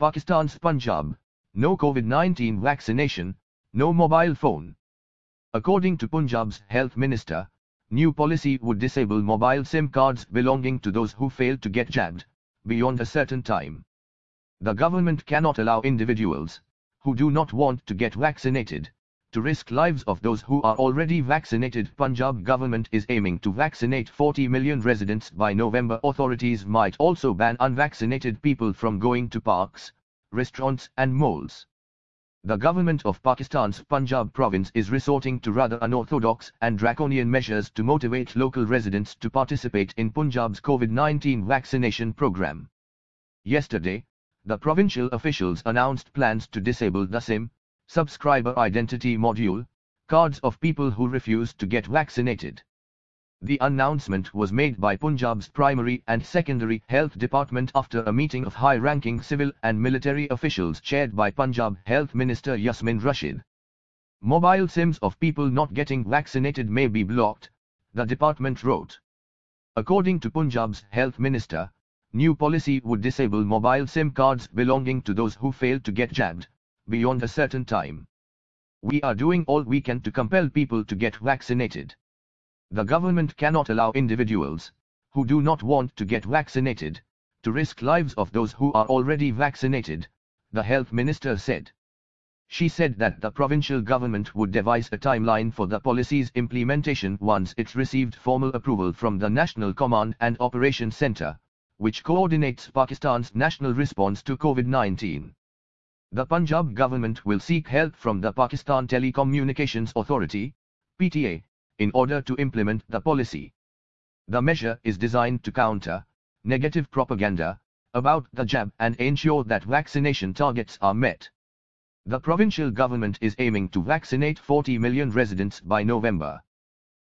Pakistan's Punjab, no COVID-19 vaccination, no mobile phone. According to Punjab's health minister, new policy would disable mobile SIM cards belonging to those who fail to get jabbed, beyond a certain time. The government cannot allow individuals, who do not want to get vaccinated, to risk lives of those who are already vaccinated. Punjab government is aiming to vaccinate 40 million residents by November. Authorities might also ban unvaccinated people from going to parks, restaurants and malls. The government of Pakistan's Punjab province is resorting to rather unorthodox and draconian measures to motivate local residents to participate in Punjab's COVID-19 vaccination program. Yesterday, the provincial officials announced plans to disable the SIM, subscriber identity module, cards of people who refuse to get vaccinated. The announcement was made by Punjab's primary and secondary health department after a meeting of high-ranking civil and military officials chaired by Punjab Health Minister Yasmin Rashid. Mobile SIMs of people not getting vaccinated may be blocked, the department wrote. According to Punjab's health minister, new policy would disable mobile SIM cards belonging to those who fail to get jabbed, beyond a certain time. We are doing all we can to compel people to get vaccinated. The government cannot allow individuals, who do not want to get vaccinated, to risk lives of those who are already vaccinated, the health minister said. She said that the provincial government would devise a timeline for the policy's implementation once it received formal approval from the National Command and Operations Center, which coordinates Pakistan's national response to COVID-19 the Punjab government will seek help from the Pakistan Telecommunications Authority, PTA, in order to implement the policy. The measure is designed to counter negative propaganda about the jab and ensure that vaccination targets are met. The provincial government is aiming to vaccinate 40 million residents by November.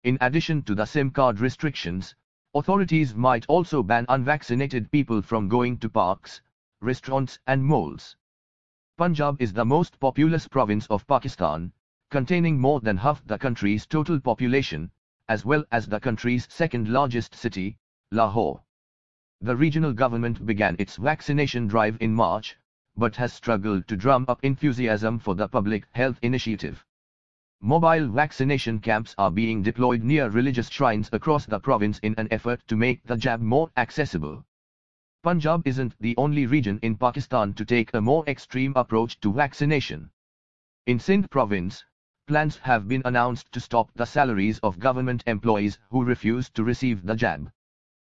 In addition to the SIM card restrictions, authorities might also ban unvaccinated people from going to parks, restaurants and malls. Punjab is the most populous province of Pakistan, containing more than half the country's total population, as well as the country's second largest city, Lahore. The regional government began its vaccination drive in March, but has struggled to drum up enthusiasm for the public health initiative. Mobile vaccination camps are being deployed near religious shrines across the province in an effort to make the jab more accessible. Punjab isn't the only region in Pakistan to take a more extreme approach to vaccination. In Sindh province, plans have been announced to stop the salaries of government employees who refuse to receive the jab.